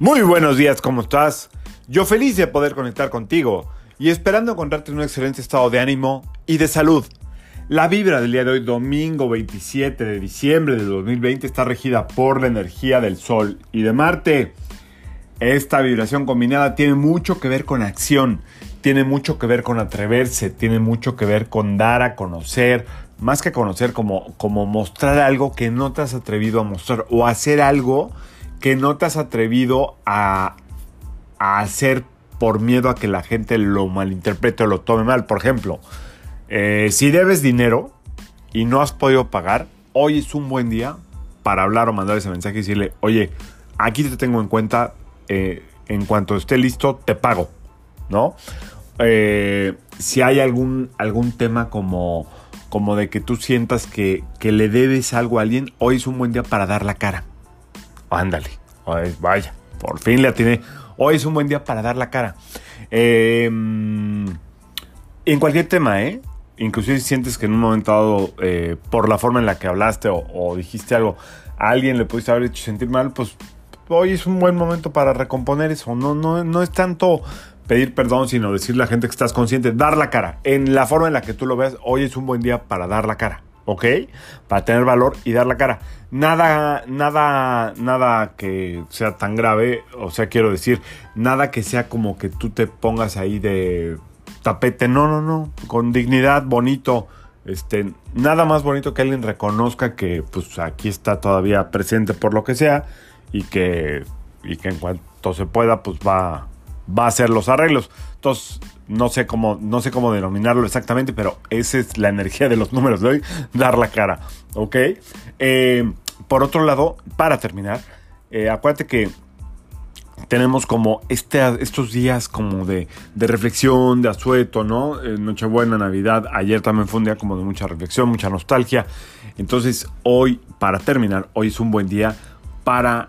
Muy buenos días, ¿cómo estás? Yo feliz de poder conectar contigo y esperando encontrarte en un excelente estado de ánimo y de salud. La vibra del día de hoy, domingo 27 de diciembre de 2020, está regida por la energía del Sol y de Marte. Esta vibración combinada tiene mucho que ver con acción, tiene mucho que ver con atreverse, tiene mucho que ver con dar a conocer, más que conocer, como, como mostrar algo que no te has atrevido a mostrar o hacer algo no te has atrevido a, hacer por miedo a que la gente lo malinterprete o lo tome mal. Por ejemplo, eh, si debes dinero y no has podido pagar, hoy es un buen día para hablar o mandar ese mensaje y decirle, oye, aquí te tengo en cuenta, eh, en cuanto esté listo, te pago, ¿no? Eh, si hay algún, algún tema como, como de que tú sientas que, que le debes algo a alguien, hoy es un buen día para dar la cara. Ándale, vaya, por fin le atiné. Hoy es un buen día para dar la cara. Em, en cualquier tema, ¿eh? Inclusive si sientes que en un momento dado, eh, por la forma en la que hablaste o, dijiste algo, a alguien le pudiste haber hecho sentir mal, pues hoy es un buen momento para recomponer eso. No, no, no es tanto pedir perdón, sino decirle a la gente que estás consciente, dar la cara. En la forma en la que tú lo ves, hoy es un buen día para dar la cara. ¿Ok? Para tener valor y dar la cara. Nada, nada, nada que sea tan grave, o sea, quiero decir, nada que sea como que tú te pongas ahí de tapete, no, no, no, con dignidad, bonito, este, nada más bonito que alguien reconozca que, pues, aquí está todavía presente por lo que sea y que, y que en cuanto se pueda, pues, va, va a hacer los arreglos. Entonces, no sé cómo, no sé cómo denominarlo exactamente, pero esa es la energía de los números de hoy, dar la cara, ¿ok? Eh, por otro lado, para terminar, eh, acuérdate que tenemos como este, estos días como de, reflexión, de asueto, ¿no? Eh, Nochebuena, Navidad, ayer también fue un día como de mucha reflexión, mucha nostalgia. Entonces hoy, para terminar, hoy es un buen día para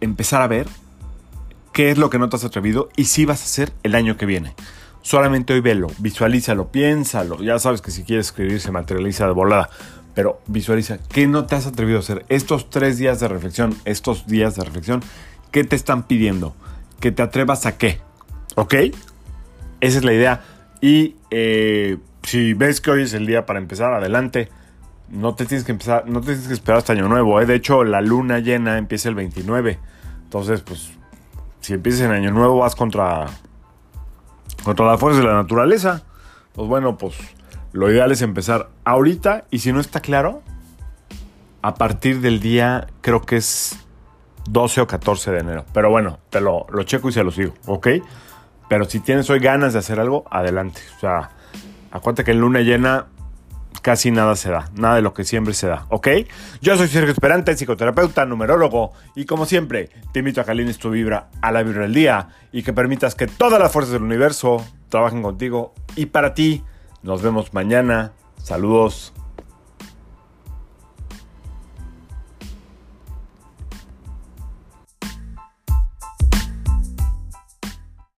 empezar a ver qué es lo que no te has atrevido y si vas a hacer el año que viene. Solamente hoy velo, visualízalo, piénsalo. Ya sabes que si quieres escribir se materializa de volada. Pero visualiza, ¿qué no te has atrevido a hacer? Estos tres días de reflexión, estos días de reflexión, ¿qué te están pidiendo? Que te atrevas a qué. ¿Ok? Esa es la idea. Y eh, si ves que hoy es el día para empezar, adelante. No te tienes que empezar, no te tienes que esperar hasta año nuevo. ¿eh? De hecho, la luna llena empieza el 29. Entonces, pues si empiezas en Año Nuevo vas contra, contra la fuerza de la naturaleza. Pues bueno, pues lo ideal es empezar ahorita y si no está claro, a partir del día creo que es 12 o 14 de enero. Pero bueno, te lo, lo checo y se lo sigo, ¿ok? Pero si tienes hoy ganas de hacer algo, adelante. O sea, acuérdate que en luna llena casi nada se da, nada de lo que siempre se da, ¿ok? Yo soy Sergio Esperante, psicoterapeuta, numerólogo, y como siempre, te invito a que alines tu vibra a la vibra del día y que permitas que todas las fuerzas del universo trabajen contigo y para ti. Nos vemos mañana. Saludos.